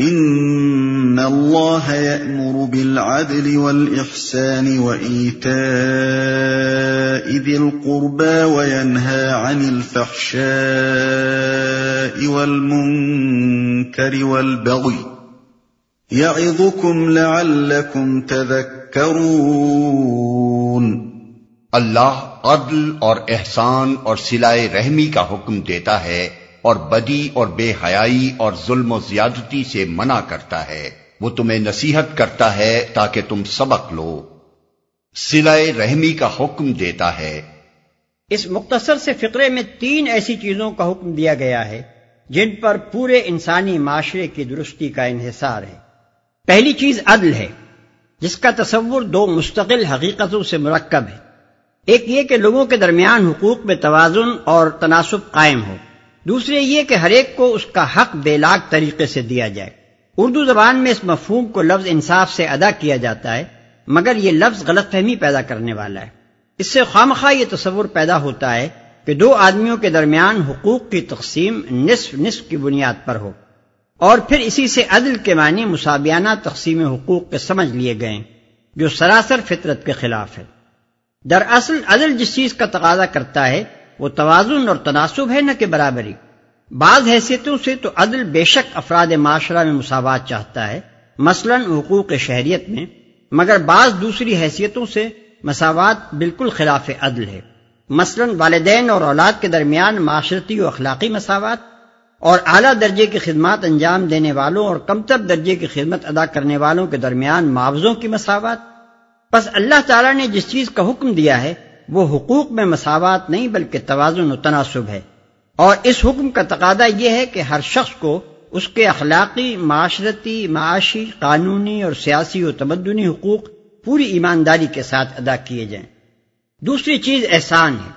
ان اللہ یأمر بالعدل والإحسان وإیتاء ذی القربى وینہا عن الفحشاء والمنکر والبغی یعظکم لعلکم تذکرون اللہ عدل اور احسان اور سلائے رحمی کا حکم دیتا ہے اور بدی اور بے حیائی اور ظلم و زیادتی سے منع کرتا ہے۔ وہ تمہیں نصیحت کرتا ہے تاکہ تم سبق لو۔ سلائے رحمی کا حکم دیتا ہے۔ اس مختصر سے فقرے میں تین ایسی چیزوں کا حکم دیا گیا ہے، جن پر پورے انسانی معاشرے کی درستی کا انحصار ہے۔ پہلی چیز عدل ہے، جس کا تصور دو مستقل حقیقتوں سے مرکب ہے۔ ایک یہ کہ لوگوں کے درمیان حقوق میں توازن اور تناسب قائم ہو۔ دوسرے یہ کہ ہر ایک کو اس کا حق بے لاگ طریقے سے دیا جائے۔ اردو زبان میں اس مفہوم کو لفظ انصاف سے ادا کیا جاتا ہے، مگر یہ لفظ غلط فہمی پیدا کرنے والا ہے۔ اس سے خامخواہ یہ تصور پیدا ہوتا ہے کہ دو آدمیوں کے درمیان حقوق کی تقسیم نصف نصف کی بنیاد پر ہو، اور پھر اسی سے عدل کے معنی مسابیانہ تقسیم حقوق کے سمجھ لیے گئے، جو سراسر فطرت کے خلاف ہے۔ دراصل عدل جس چیز کا تقاضا کرتا ہے وہ توازن اور تناسب ہے نہ کہ برابری۔ بعض حیثیتوں سے تو عدل بے شک افراد معاشرہ میں مساوات چاہتا ہے، مثلا حقوق شہریت میں، مگر بعض دوسری حیثیتوں سے مساوات بالکل خلاف عدل ہے۔ مثلا والدین اور اولاد کے درمیان معاشرتی و اخلاقی مساوات اور اعلیٰ درجے کی خدمات انجام دینے والوں اور کمتر درجے کی خدمت ادا کرنے والوں کے درمیان معاوضوں کی مساوات۔ بس اللہ تعالیٰ نے جس چیز کا حکم دیا ہے وہ حقوق میں مساوات نہیں بلکہ توازن و تناسب ہے۔ اور اس حکم کا تقاضا یہ ہے کہ ہر شخص کو اس کے اخلاقی، معاشرتی، معاشی، قانونی اور سیاسی و تمدنی حقوق پوری ایمانداری کے ساتھ ادا کیے جائیں۔ دوسری چیز احسان ہے،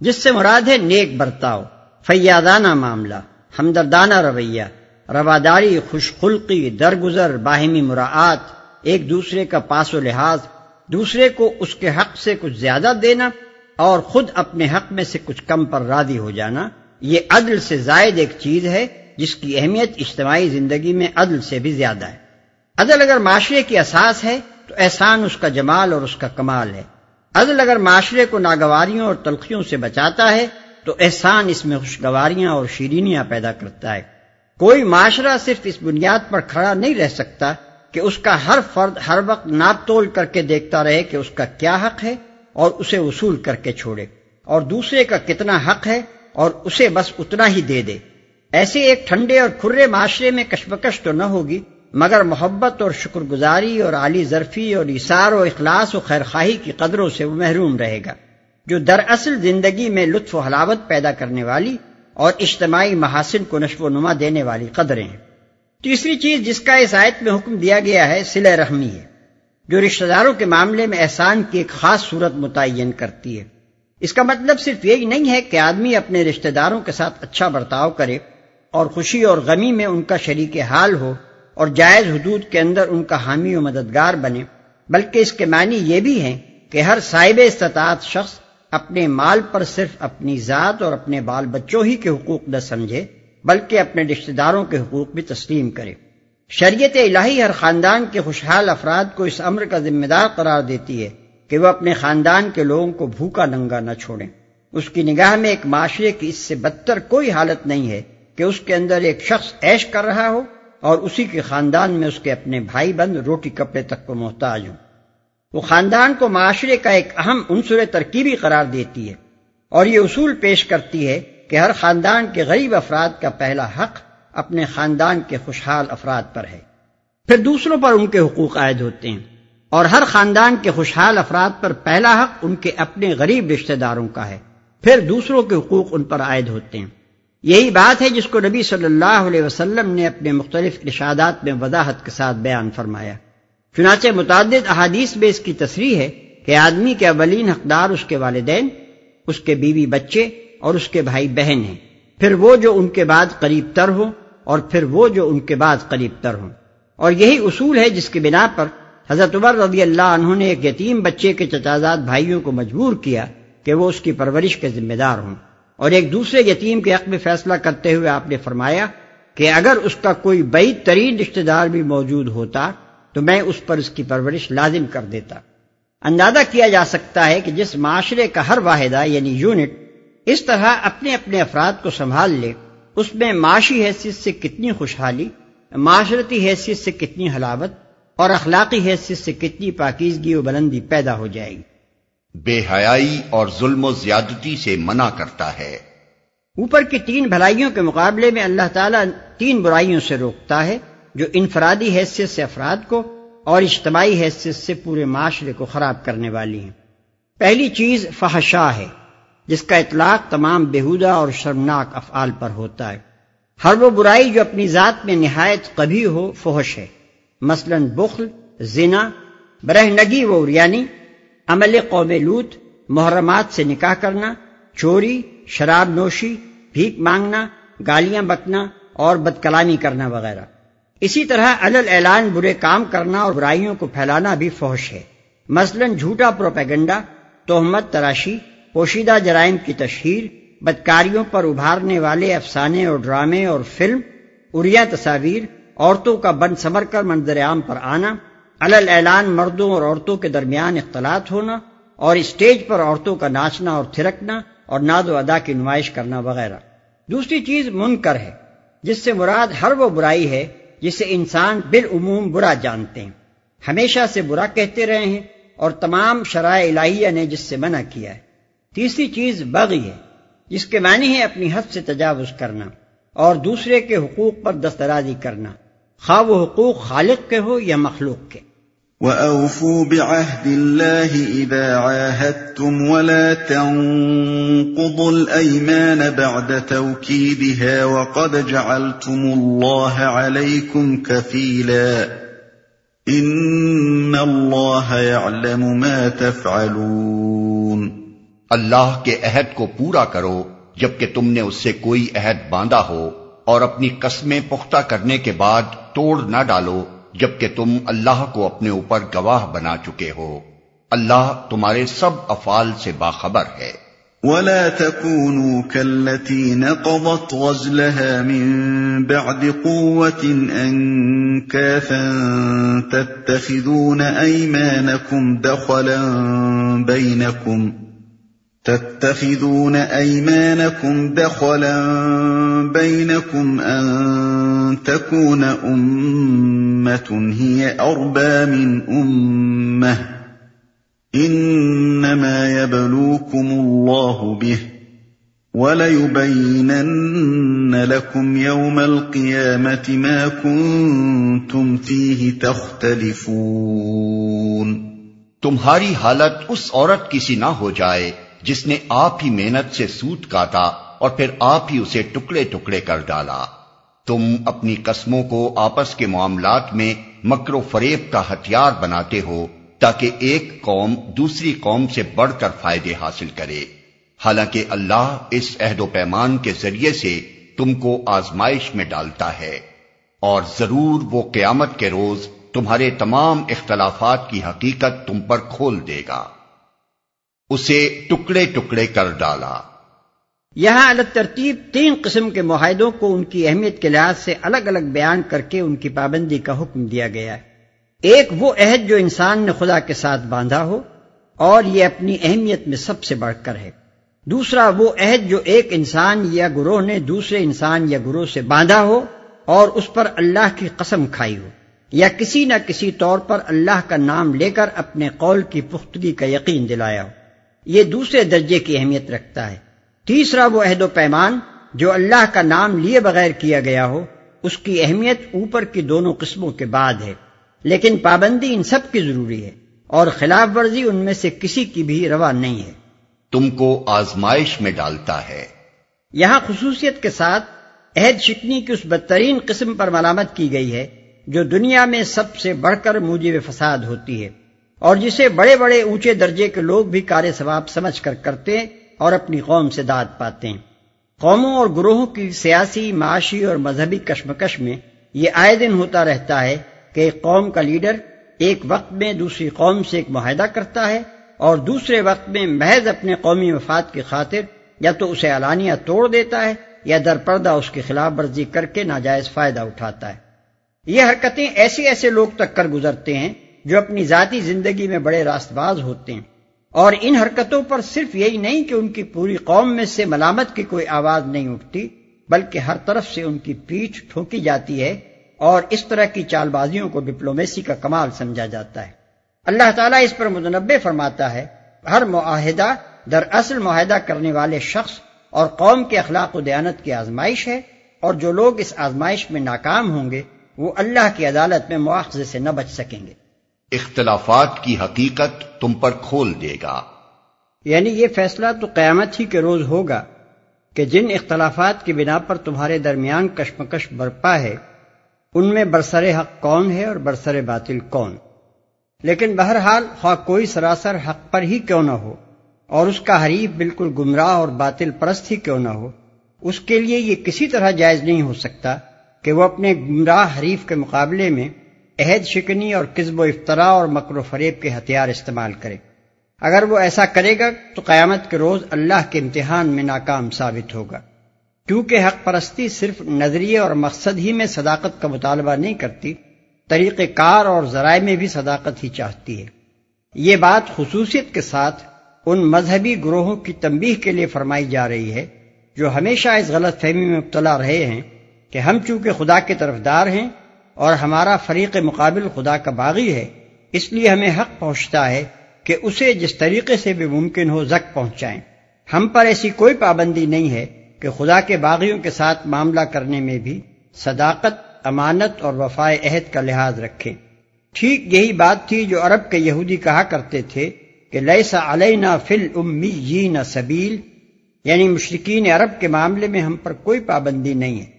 جس سے مراد ہے نیک برتاؤ، فیادانہ معاملہ، ہمدردانہ رویہ، رواداری، خوش خلقی، درگزر، باہمی مراعات، ایک دوسرے کا پاس و لحاظ دوسرے کو اس کے حق سے کچھ زیادہ دینا اور خود اپنے حق میں سے کچھ کم پر راضی ہو جانا، یہ عدل سے زائد ایک چیز ہے، جس کی اہمیت اجتماعی زندگی میں عدل سے بھی زیادہ ہے۔ عدل اگر معاشرے کی اساس ہے، تو احسان اس کا جمال اور اس کا کمال ہے۔ عدل اگر معاشرے کو ناگواریوں اور تلخیوں سے بچاتا ہے، تو احسان اس میں خوشگواریاں اور شیرینیاں پیدا کرتا ہے۔ کوئی معاشرہ صرف اس بنیاد پر کھڑا نہیں رہ سکتا کہ اس کا ہر فرد ہر وقت ناپ تول کر کے دیکھتا رہے کہ اس کا کیا حق ہے اور اسے وصول کر کے چھوڑے اور دوسرے کا کتنا حق ہے اور اسے بس اتنا ہی دے دے۔ ایسے ایک ٹھنڈے اور کھرے معاشرے میں کشمکش تو نہ ہوگی، مگر محبت اور شکر گزاری اور عالی ظرفی اور اشار و اخلاص و خیرخواہی کی قدروں سے وہ محروم رہے گا، جو دراصل زندگی میں لطف و حلاوت پیدا کرنے والی اور اجتماعی محاسن کو نشو و نما دینے والی قدریں۔ ہیں تیسری چیز جس کا اس آیت میں حکم دیا گیا ہے سل رحمی ہے، جو رشتہ داروں کے معاملے میں احسان کی ایک خاص صورت متعین کرتی ہے۔ اس کا مطلب صرف یہی نہیں ہے کہ آدمی اپنے رشتہ داروں کے ساتھ اچھا برتاؤ کرے اور خوشی اور غمی میں ان کا شریک حال ہو اور جائز حدود کے اندر ان کا حامی و مددگار بنے۔ بلکہ اس کے معنی یہ بھی ہیں کہ ہر صاحب استطاعت شخص اپنے مال پر صرف اپنی ذات اور اپنے بال بچوں ہی کے حقوق نہ سمجھے بلکہ اپنے رشتہ داروں کے حقوق بھی تسلیم کرے۔ شریعت الہی ہر خاندان کے خوشحال افراد کو اس امر کا ذمہ دار قرار دیتی ہے کہ وہ اپنے خاندان کے لوگوں کو بھوکا ننگا نہ چھوڑیں۔ اس کی نگاہ میں ایک معاشرے کی اس سے بدتر کوئی حالت نہیں ہے کہ اس کے اندر ایک شخص عیش کر رہا ہو اور اسی کے خاندان میں اس کے اپنے بھائی بند روٹی کپڑے تک کو محتاج ہوں۔ وہ خاندان کو معاشرے کا ایک اہم عنصر ترکیبی قرار دیتی ہے اور یہ اصول پیش کرتی ہے کہ ہر خاندان کے غریب افراد کا پہلا حق اپنے خاندان کے خوشحال افراد پر ہے۔ پھر دوسروں پر ان کے حقوق عائد ہوتے ہیں اور ہر خاندان کے خوشحال افراد پر پہلا حق ان کے اپنے غریب رشتہ داروں کا ہے۔ پھر دوسروں کے حقوق ان پر عائد ہوتے ہیں۔ یہی بات ہے جس کو نبی صلی اللہ علیہ وسلم نے اپنے مختلف ارشادات میں وضاحت کے ساتھ بیان فرمایا۔ چنانچہ متعدد احادیث میں اس کی تصریح ہے کہ آدمی کے اولین حقدار اس کے والدین، اس کے بیوی بچے اور اس کے بھائی بہن ہیں۔ پھر وہ جو ان کے بعد قریب تر ہوں اور پھر وہ جو ان کے بعد قریب تر ہوں۔ اور یہی اصول ہے جس کی بنا پر حضرت عمر رضی اللہ عنہ نے ایک یتیم بچے کے چچازاد بھائیوں کو مجبور کیا کہ وہ اس کی پرورش کے ذمہ دار ہوں۔ اور ایک دوسرے یتیم کے حق میں فیصلہ کرتے ہوئے آپ نے فرمایا کہ اگر اس کا کوئی بعید ترین رشتہ دار بھی موجود ہوتا تو میں اس پر اس کی پرورش لازم کر دیتا۔ اندازہ کیا جا سکتا ہے کہ جس معاشرے کا ہر واحدہ یعنی یونٹ اس طرح اپنے اپنے افراد کو سنبھال لے اس میں معاشی حیثیت سے کتنی خوشحالی معاشرتی حیثیت سے کتنی حلاوت اور اخلاقی حیثیت سے کتنی پاکیزگی و بلندی پیدا ہو جائے گی۔ بے حیائی اور ظلم و زیادتی سے منع کرتا ہے۔ اوپر کی تین بھلائیوں کے مقابلے میں اللہ تعالیٰ تین برائیوں سے روکتا ہے جو انفرادی حیثیت سے افراد کو اور اجتماعی حیثیت سے پورے معاشرے کو خراب کرنے والی ہیں۔ پہلی چیز فحشا ہے۔ جس کا اطلاق تمام بےحدہ اور شرمناک افعال پر ہوتا ہے۔ ہر وہ برائی جو اپنی ذات میں نہایت کبھی ہو، فحش ہے۔ مثلا بخل، زنا برہنگی و یعنی عمل قوم لوت محرمات سے نکاح کرنا، چوری، شراب نوشی، بھیک مانگنا، گالیاں بکنا اور بدکلامی کرنا وغیرہ۔ اسی طرح علل اعلان، برے کام کرنا اور برائیوں کو پھیلانا بھی فوش ہے۔ مثلا جھوٹا پروپیگنڈا، تہمت، تراشی پوشیدہ جرائم کی تشہیر، بدکاریوں پر ابھارنے والے افسانے اور ڈرامے اور فلم اریا تصاویر، عورتوں کا بند سمر کر منظر عام پر آنا، علل اعلان مردوں اور عورتوں کے درمیان اختلاط ہونا اور اسٹیج پر عورتوں کا ناچنا اور تھرکنا اور ناد و ادا کی نمائش کرنا وغیرہ۔ دوسری چیز منکر ہے، جس سے مراد ہر وہ برائی ہے جسے انسان بالعموم برا جانتے ہیں۔ ہمیشہ سے برا کہتے رہے ہیں اور تمام شرائع الہیہ نے جس سے منع کیا ہے۔ تیسری چیز بغی ہے، جس کے معنی ہے اپنی حد سے تجاوز کرنا اور دوسرے کے حقوق پر دسترازی کرنا۔ خواہ وہ حقوق خالق کے ہو یا مخلوق کے۔ وَأَوْفُوا بِعَهْدِ اللَّهِ إِذَا عَاهَدتُّمْ وَلَا تَنقُضُوا الْأَيْمَانَ بَعْدَ تَوْكِيدِهَا وَقَدْ جَعَلْتُمُ اللَّهَ عَلَيْكُمْ كَفِيلًا إِنَّ اللَّهَ يَعْلَمُ مَا تَفْعَلُونَ اللہ کے عہد کو پورا کرو، جبکہ تم نے اس سے کوئی عہد باندھا ہو، اور اپنی قسمیں پختہ کرنے کے بعد توڑ نہ ڈالو، جبکہ تم اللہ کو اپنے اوپر گواہ بنا چکے ہو۔ اللہ تمہارے سب افعال سے باخبر ہے۔ ولا تكونوا كالتي نقضت غزلها من بعد قوة أنكاثا تتخذون أيمانكم دخلا بينكم تتخذون أيمانكم دخلا بينكم أن تكون أمة هي أربى من أمة. إنما يبلوكم الله به وليبينن لكم يوم القيامة ما كنتم فيه تختلفون. تمہاری حالت اس عورت کسی نہ ہو جائے جس نے آپ ہی محنت سے سوت کاٹا اور پھر آپ ہی اسے ٹکڑے ٹکڑے کر ڈالا۔ تم اپنی قسموں کو آپس کے معاملات میں مکر و فریب کا ہتھیار بناتے ہو تاکہ ایک قوم دوسری قوم سے بڑھ کر فائدے حاصل کرے۔ حالانکہ اللہ اس عہد و پیمان کے ذریعے سے تم کو آزمائش میں ڈالتا ہے اور ضرور وہ قیامت کے روز تمہارے تمام اختلافات کی حقیقت تم پر کھول دے گا۔ اسے ٹکڑے ٹکڑے کر ڈالا۔ یہاں الگ ترتیب تین قسم کے معاہدوں کو ان کی اہمیت کے لحاظ سے الگ الگ بیان کر کے ان کی پابندی کا حکم دیا گیا ہے۔ ایک وہ عہد جو انسان نے خدا کے ساتھ باندھا ہو اور یہ اپنی اہمیت میں سب سے بڑھ کر ہے۔ دوسرا وہ عہد جو ایک انسان یا گروہ نے دوسرے انسان یا گروہ سے باندھا ہو اور اس پر اللہ کی قسم کھائی ہو یا کسی نہ کسی طور پر اللہ کا نام لے کر اپنے قول کی پختگی کا یقین دلایا ہو۔ یہ دوسرے درجے کی اہمیت رکھتا ہے۔ تیسرا وہ عہد و پیمان جو اللہ کا نام لیے بغیر کیا گیا ہو اس کی اہمیت اوپر کی دونوں قسموں کے بعد ہے۔ لیکن پابندی ان سب کی ضروری ہے اور خلاف ورزی ان میں سے کسی کی بھی روا نہیں ہے۔ تم کو آزمائش میں ڈالتا ہے۔ یہاں خصوصیت کے ساتھ عہد شکنی کی اس بدترین قسم پر ملامت کی گئی ہے جو دنیا میں سب سے بڑھ کر موجب فساد ہوتی ہے۔ اور جسے بڑے بڑے اونچے درجے کے لوگ بھی کار ثواب سمجھ کر کرتے اور اپنی قوم سے داد پاتے ہیں۔ قوموں اور گروہوں کی سیاسی، معاشی اور مذہبی کشمکش میں یہ آئے دن ہوتا رہتا ہے کہ ایک قوم کا لیڈر ایک وقت میں دوسری قوم سے ایک معاہدہ کرتا ہے اور دوسرے وقت میں محض اپنے قومی مفاد کی خاطر یا تو اسے علانیہ توڑ دیتا ہے یا در پردہ اس کی خلاف ورزی کر کے ناجائز فائدہ اٹھاتا ہے۔ یہ حرکتیں ایسے ایسے لوگ تک کر گزرتے ہیں جو اپنی ذاتی زندگی میں بڑے راست باز ہوتے ہیں۔ اور ان حرکتوں پر صرف یہی نہیں کہ ان کی پوری قوم میں سے ملامت کی کوئی آواز نہیں اٹھتی، بلکہ ہر طرف سے ان کی پیٹھ ٹھوکی جاتی ہے اور اس طرح کی چال بازیوں کو ڈپلومیسی کا کمال سمجھا جاتا ہے۔ اللہ تعالیٰ اس پر متنبع فرماتا ہے، ہر معاہدہ در اصل معاہدہ کرنے والے شخص اور قوم کے اخلاق و دیانت کی آزمائش ہے اور جو لوگ اس آزمائش میں ناکام ہوں گے، وہ اللہ کی عدالت میں مواخذے سے نہ بچ سکیں گے۔ اختلافات کی حقیقت تم پر کھول دے گا۔ یعنی یہ فیصلہ تو قیامت ہی کے روز ہوگا کہ جن اختلافات کی بنا پر تمہارے درمیان کشمکش برپا ہے، ان میں برسر حق کون ہے اور برسر باطل کون لیکن بہرحال خواہ کوئی سراسر حق پر ہی کیوں نہ ہو اور اس کا حریف بالکل گمراہ اور باطل پرست ہی کیوں نہ ہو، اس کے لیے یہ کسی طرح جائز نہیں ہو سکتا کہ وہ اپنے گمراہ حریف کے مقابلے میں عہد شکنی اور قزب و افطرا اور مکر و فریب کے ہتھیار استعمال کرے۔ اگر وہ ایسا کرے گا تو قیامت کے روز اللہ کے امتحان میں ناکام ثابت ہوگا۔ کیونکہ حق پرستی صرف نظریے اور مقصد ہی میں صداقت کا مطالبہ نہیں کرتی، طریقہ کار اور ذرائع میں بھی صداقت ہی چاہتی ہے۔ یہ بات خصوصیت کے ساتھ ان مذہبی گروہوں کی تنبیہ کے لیے فرمائی جا رہی ہے جو ہمیشہ اس غلط فہمی میں مبتلا رہے ہیں کہ ہم چونکہ خدا کے طرف دار ہیں اور ہمارا فریق مقابل خدا کا باغی ہے۔ اس لیے ہمیں حق پہنچتا ہے کہ اسے جس طریقے سے بھی ممکن ہو زک پہنچائیں۔ ہم پر ایسی کوئی پابندی نہیں ہے کہ خدا کے باغیوں کے ساتھ معاملہ کرنے میں بھی صداقت، امانت اور وفائے عہد کا لحاظ رکھیں۔ ٹھیک یہی بات تھی جو عرب کے یہودی کہا کرتے تھے کہ لیسا علینا فل امی نہ سبیل۔ یعنی مشرقین عرب کے معاملے میں ہم پر کوئی پابندی نہیں ہے۔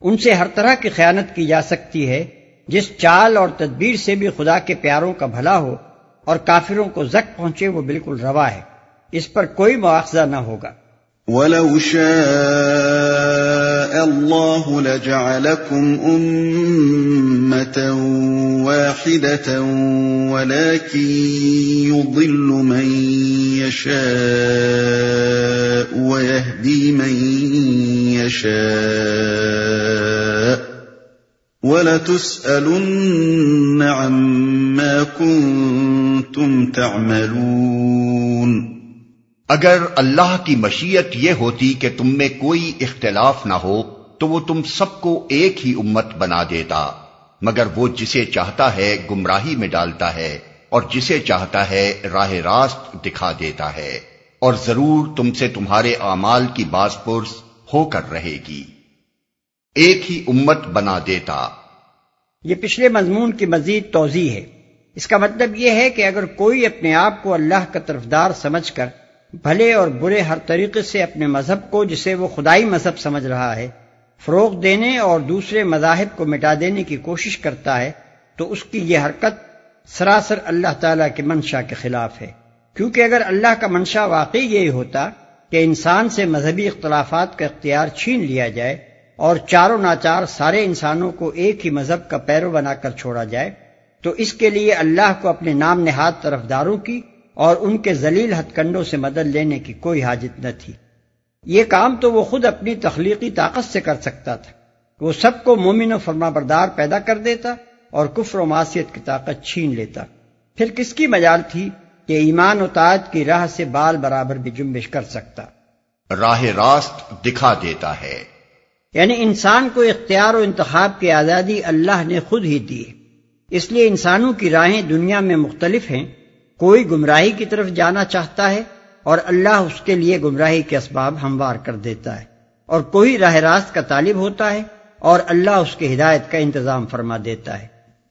ان سے ہر طرح کی خیانت کی جا سکتی ہے، جس چال اور تدبیر سے بھی خدا کے پیاروں کا بھلا ہو اور کافروں کو زک پہنچے وہ بالکل روا ہے۔ اس پر کوئی مواخذہ نہ ہوگا۔ وَلَوْ شَاءَ اللَّهُ لَجَعَلَكُمْ أُمَّةً وَاحِدَةً وَلَكِنْ يُضِلُّ مَنْ يَشَاءُ وَيَهْدِي مَنْ يَشَاءُ وَلَتُسْأَلُنَّ عَمَّا كُنْتُمْ تَعْمَلُونَ اگر اللہ کی مشیت یہ ہوتی کہ تم میں کوئی اختلاف نہ ہو، تو وہ تم سب کو ایک ہی امت بنا دیتا۔ مگر وہ جسے چاہتا ہے گمراہی میں ڈالتا ہے، اور جسے چاہتا ہے راہ راست دکھا دیتا ہے۔ اور ضرور تم سے تمہارے اعمال کی باز پرس ہو کر رہے گی۔ ایک ہی امت بنا دیتا۔ یہ پچھلے مضمون کی مزید توضیع ہے۔ اس کا مطلب یہ ہے کہ اگر کوئی اپنے آپ کو اللہ کا طرفدار سمجھ کر بھلے اور برے ہر طریقے سے اپنے مذہب کو، جسے وہ خدائی مذہب سمجھ رہا ہے، فروغ دینے اور دوسرے مذاہب کو مٹا دینے کی کوشش کرتا ہے، تو اس کی یہ حرکت سراسر اللہ تعالیٰ کے منشا کے خلاف ہے۔ کیونکہ اگر اللہ کا منشا واقعی یہی ہوتا کہ انسان سے مذہبی اختلافات کا اختیار چھین لیا جائے اور چاروں ناچار سارے انسانوں کو ایک ہی مذہب کا پیرو بنا کر چھوڑا جائے، تو اس کے لیے اللہ کو اپنے نام نہاد طرفداروں کی اور ان کے ذلیل ہتھ کنڈوں سے مدد لینے کی کوئی حاجت نہ تھی۔ یہ کام تو وہ خود اپنی تخلیقی طاقت سے کر سکتا تھا۔ وہ سب کو مومن و فرما بردار پیدا کر دیتا اور کفر و معاشیت کی طاقت چھین لیتا۔ پھر کس کی مجال تھی؟ کہ ایمان و تعت کی راہ سے بال برابر بھی جنبش کر سکتا۔ راہ راست دکھا دیتا ہے۔ یعنی انسان کو اختیار و انتخاب کی آزادی اللہ نے خود ہی دی۔ اس لیے انسانوں کی راہیں دنیا میں مختلف ہیں۔ کوئی گمراہی کی طرف جانا چاہتا ہے اور اللہ اس کے لیے گمراہی کے اسباب ہموار کر دیتا ہے۔ اور کوئی راہ راست کا طالب ہوتا ہے اور اللہ اس کی ہدایت کا انتظام فرما دیتا ہے۔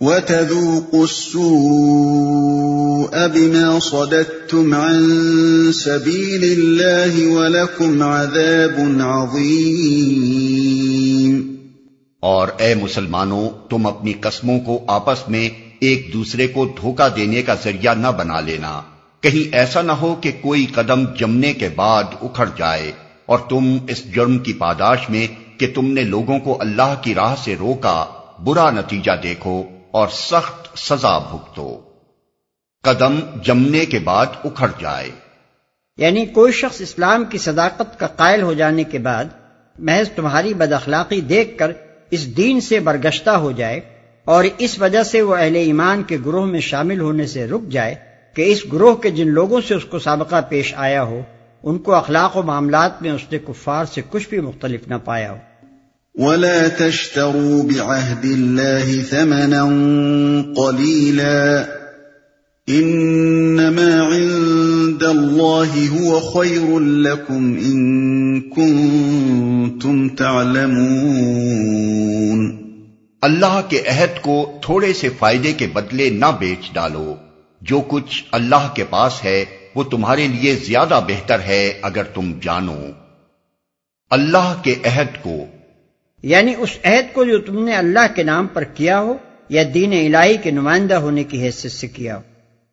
وتذوقوا السوء بما صددتم عن سبيل الله ولكم عذاب عظيم۔ اور اے مسلمانوں، تم اپنی قسموں کو آپس میں ایک دوسرے کو دھوکہ دینے کا ذریعہ نہ بنا لینا۔ کہیں ایسا نہ ہو کہ کوئی قدم جمنے کے بعد اکھڑ جائے اور تم اس جرم کی پاداش میں کہ تم نے لوگوں کو اللہ کی راہ سے روکا، برا نتیجہ دیکھو۔ اور سخت سزا بھگتو۔ قدم جمنے کے بعد اکھڑ جائے۔ یعنی کوئی شخص اسلام کی صداقت کا قائل ہو جانے کے بعد محض تمہاری بد اخلاقی دیکھ کر اس دین سے برگشتہ ہو جائے اور اس وجہ سے وہ اہل ایمان کے گروہ میں شامل ہونے سے رک جائے کہ اس گروہ کے جن لوگوں سے اس کو سابقہ پیش آیا ہو، ان کو اخلاق و معاملات میں اس نے کفار سے کچھ بھی مختلف نہ پایا ہو۔ ولا تشتروا بعهد الله ثمنا قليلا انما عند الله هو خير لكم ان كنتم تعلمون اللہ کے عہد کو تھوڑے سے فائدے کے بدلے نہ بیچ ڈالو۔ جو کچھ اللہ کے پاس ہے، وہ تمہارے لیے زیادہ بہتر ہے اگر تم جانو۔ اللہ کے عہد کو یعنی اس عہد کو جو تم نے اللہ کے نام پر کیا ہو یا دین الہی کے نمائندہ ہونے کی حیثیت سے کیا ہو۔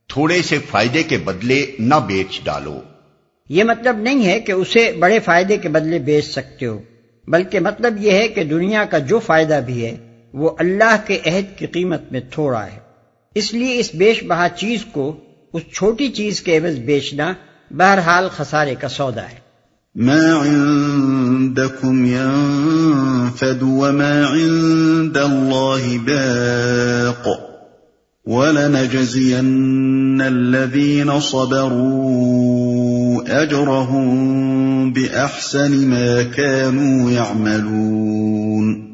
تھوڑے سے فائدے کے بدلے نہ بیچ ڈالو۔ یہ مطلب نہیں ہے کہ اسے بڑے فائدے کے بدلے بیچ سکتے ہو بلکہ مطلب یہ ہے کہ دنیا کا جو فائدہ بھی ہے وہ اللہ کے عہد کی قیمت میں تھوڑا ہے۔ اس لیے اس بیش بہا چیز کو اس چھوٹی چیز کے عوض بیچنا بہرحال خسارے کا سودا ہے۔ ما عندكم ينفد وما عند الله باق ولنجزين الذين صبروا أجرهم بأحسن ما كانوا يعملون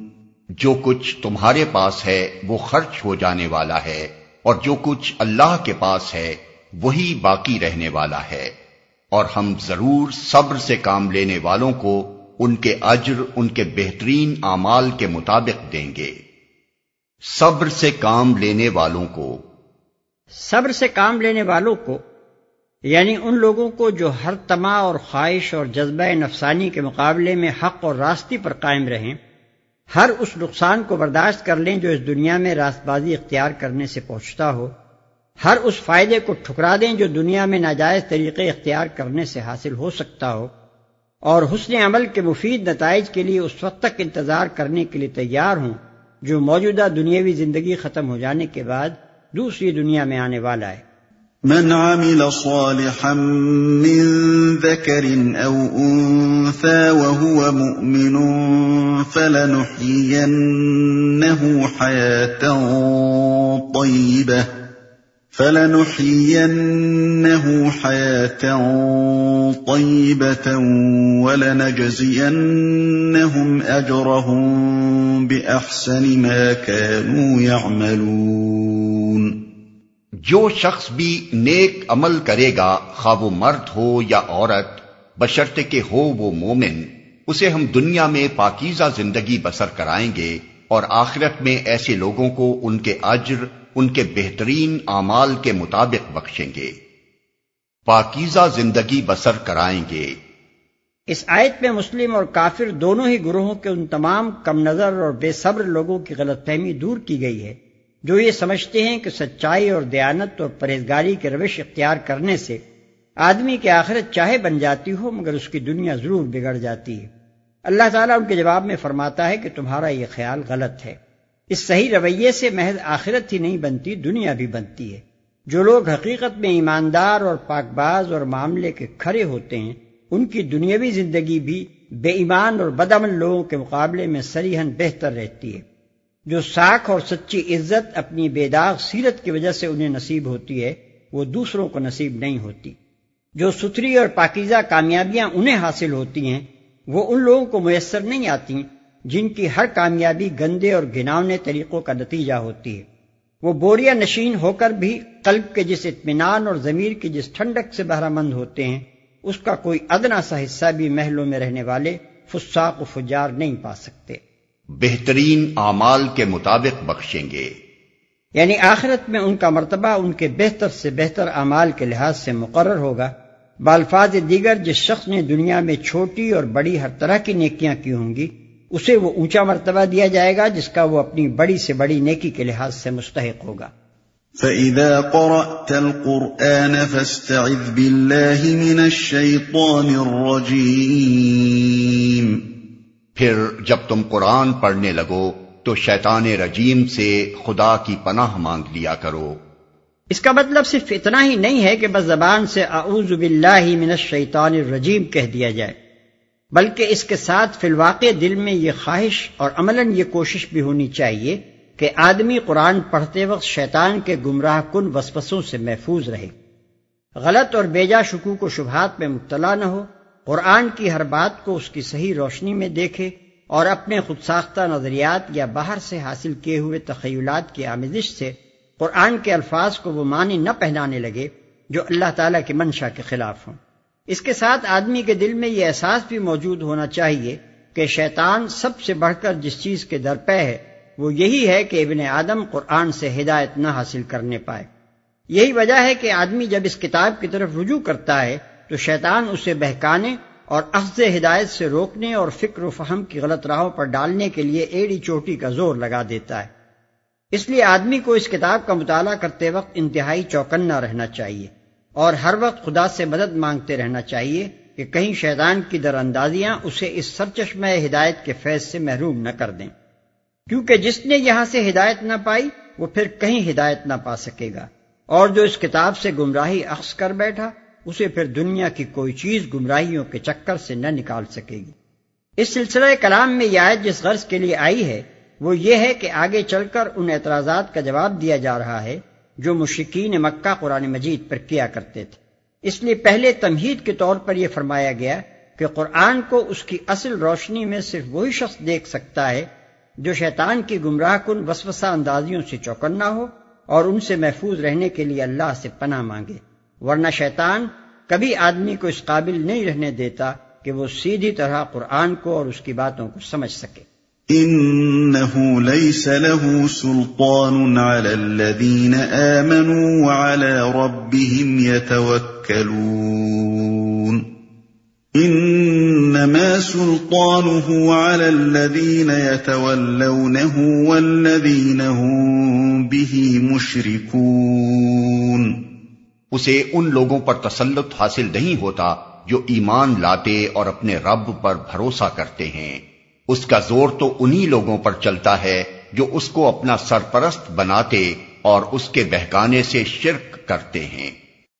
جو کچھ تمہارے پاس ہے وہ خرچ ہو جانے والا ہے اور جو کچھ اللہ کے پاس ہے وہی باقی رہنے والا ہے۔ اور ہم ضرور صبر سے کام لینے والوں کو ان کے اجر، ان کے بہترین اعمال کے مطابق دیں گے۔ صبر سے کام لینے والوں کو۔ صبر سے کام لینے والوں کو یعنی ان لوگوں کو جو ہر تما اور خواہش اور جذبہ نفسانی کے مقابلے میں حق اور راستی پر قائم رہیں، ہر اس نقصان کو برداشت کر لیں جو اس دنیا میں راست بازی اختیار کرنے سے پہنچتا ہو۔ ہر اس فائدے کو ٹھکرا دیں جو دنیا میں ناجائز طریقے اختیار کرنے سے حاصل ہو سکتا ہو اور حسن عمل کے مفید نتائج کے لیے اس وقت تک انتظار کرنے کے لیے تیار ہوں جو موجودہ دنیاوی زندگی ختم ہو جانے کے بعد دوسری دنیا میں آنے والا ہے۔ من عمل صالحا من ذكر او انثى وهو مؤمن فلنحيينه حياه طيبه فلنحيينه حياة طيبة ولنجزينهم أجرهم بأحسن ما كانوا يعملون جو شخص بھی نیک عمل کرے گا خواب و مرد ہو یا عورت بشرط کے ہو وہ مومن، اسے ہم دنیا میں پاکیزہ زندگی بسر کرائیں گے اور آخرت میں ایسے لوگوں کو ان کے اجر ان کے بہترین اعمال کے مطابق بخشیں گے۔ پاکیزہ زندگی بسر کرائیں گے۔ اس آیت میں مسلم اور کافر دونوں ہی گروہوں کے ان تمام کم نظر اور بے صبر لوگوں کی غلط فہمی دور کی گئی ہے، جو یہ سمجھتے ہیں کہ سچائی اور دیانت اور پرہیزگاری کے روش اختیار کرنے سے آدمی کی آخرت چاہے بن جاتی ہو، مگر اس کی دنیا ضرور بگڑ جاتی ہے۔ اللہ تعالیٰ ان کے جواب میں فرماتا ہے کہ تمہارا یہ خیال غلط ہے۔ اس صحیح رویے سے محض آخرت ہی نہیں بنتی، دنیا بھی بنتی ہے۔ جو لوگ حقیقت میں ایماندار اور پاک باز اور معاملے کے کھڑے ہوتے ہیں، ان کی دنیاوی زندگی بھی بے ایمان اور بدمن لوگوں کے مقابلے میں سریحن بہتر رہتی ہے۔ جو ساکھ اور سچی عزت اپنی بے داغ سیرت کی وجہ سے انہیں نصیب ہوتی ہے، وہ دوسروں کو نصیب نہیں ہوتی۔ جو ستھری اور پاکیزہ کامیابیاں انہیں حاصل ہوتی ہیں، وہ ان لوگوں کو میسر نہیں آتی۔ جن کی ہر کامیابی گندے اور گھناونے طریقوں کا نتیجہ ہوتی ہے۔ وہ بوریا نشین ہو کر بھی قلب کے جس اطمینان اور ضمیر کی جس ٹھنڈک سے بہرہ مند ہوتے ہیں اس کا کوئی ادنا سا حصہ بھی محلوں میں رہنے والے فساق و فجار نہیں پا سکتے۔ بہترین اعمال کے مطابق بخشیں گے۔ یعنی آخرت میں ان کا مرتبہ ان کے بہتر سے بہتر اعمال کے لحاظ سے مقرر ہوگا۔ بالفاظ دیگر جس شخص نے دنیا میں چھوٹی اور بڑی ہر طرح کی نیکیاں کی ہوں گی اسے وہ اونچا مرتبہ دیا جائے گا جس کا وہ اپنی بڑی سے بڑی نیکی کے لحاظ سے مستحق ہوگا۔ فَإِذَا قَرَأْتَ الْقُرْآنَ فَاسْتَعِذْ بِاللَّهِ مِنَ الشَّيْطَانِ الرَّجِيمِ۔ پھر جب تم قرآن پڑھنے لگو تو شیطان رجیم سے خدا کی پناہ مانگ لیا کرو۔ اس کا مطلب صرف اتنا ہی نہیں ہے کہ بس زبان سے اعوذ باللہ من الشیطان الرجیم کہہ دیا جائے۔ بلکہ اس کے ساتھ فی الواقع دل میں یہ خواہش اور عملاً یہ کوشش بھی ہونی چاہیے کہ آدمی قرآن پڑھتے وقت شیطان کے گمراہ کن وسوسوں سے محفوظ رہے۔ غلط اور بیجا شکوک و شبہات میں مبتلا نہ ہو، قرآن کی ہر بات کو اس کی صحیح روشنی میں دیکھے اور اپنے خود ساختہ نظریات یا باہر سے حاصل کیے ہوئے تخیلات کی آمدش سے قرآن کے الفاظ کو وہ معنی نہ پہنانے لگے جو اللہ تعالیٰ کی منشا کے خلاف ہوں۔ اس کے ساتھ آدمی کے دل میں یہ احساس بھی موجود ہونا چاہیے کہ شیطان سب سے بڑھ کر جس چیز کے درپے ہے، وہ یہی ہے کہ ابن آدم قرآن سے ہدایت نہ حاصل کرنے پائے۔ یہی وجہ ہے کہ آدمی جب اس کتاب کی طرف رجوع کرتا ہے، تو شیطان اسے بہکانے اور اخذ ہدایت سے روکنے اور فکر و فہم کی غلط راہوں پر ڈالنے کے لیے ایڑی چوٹی کا زور لگا دیتا ہے۔ اس لیے آدمی کو اس کتاب کا مطالعہ کرتے وقت انتہائی چوکنا رہنا چاہیے۔ اور ہر وقت خدا سے مدد مانگتے رہنا چاہیے کہ کہیں شیطان کی در اندازیاں اسے اس سرچشمہ ہدایت کے فیض سے محروم نہ کر دیں۔ کیونکہ جس نے یہاں سے ہدایت نہ پائی، وہ پھر کہیں ہدایت نہ پا سکے گا۔ اور جو اس کتاب سے گمراہی اخذ کر بیٹھا، اسے پھر دنیا کی کوئی چیز گمراہیوں کے چکر سے نہ نکال سکے گی۔ اس سلسلہ کلام میں یہ آیت جس غرض کے لیے آئی ہے، وہ یہ ہے کہ آگے چل کر ان اعتراضات کا جواب دیا جا رہا ہے۔ جو مشکین مکہ قرآن مجید پر کیا کرتے تھے۔ اس لیے پہلے تمہید کے طور پر یہ فرمایا گیا کہ قرآن کو اس کی اصل روشنی میں صرف وہی شخص دیکھ سکتا ہے جو شیطان کی گمراہ کن وسوسہ اندازیوں سے چوکنا ہو اور ان سے محفوظ رہنے کے لیے اللہ سے پناہ مانگے۔ ورنہ شیطان کبھی آدمی کو اس قابل نہیں رہنے دیتا کہ وہ سیدھی طرح قرآن کو اور اس کی باتوں کو سمجھ سکے۔ انه ليس له سلطان على الذين امنوا وعلى ربهم يتوكلون. انما سلطانه على الذين يتولونه والذين هم به مشركون. اسے ان لوگوں پر تسلط حاصل نہیں ہوتا جو ایمان لاتے اور اپنے رب پر بھروسہ کرتے ہیں۔ اس کا زور تو انہی لوگوں پر چلتا ہے جو اس کو اپنا سرپرست بناتے اور اس کے بہکانے سے شرک کرتے ہیں۔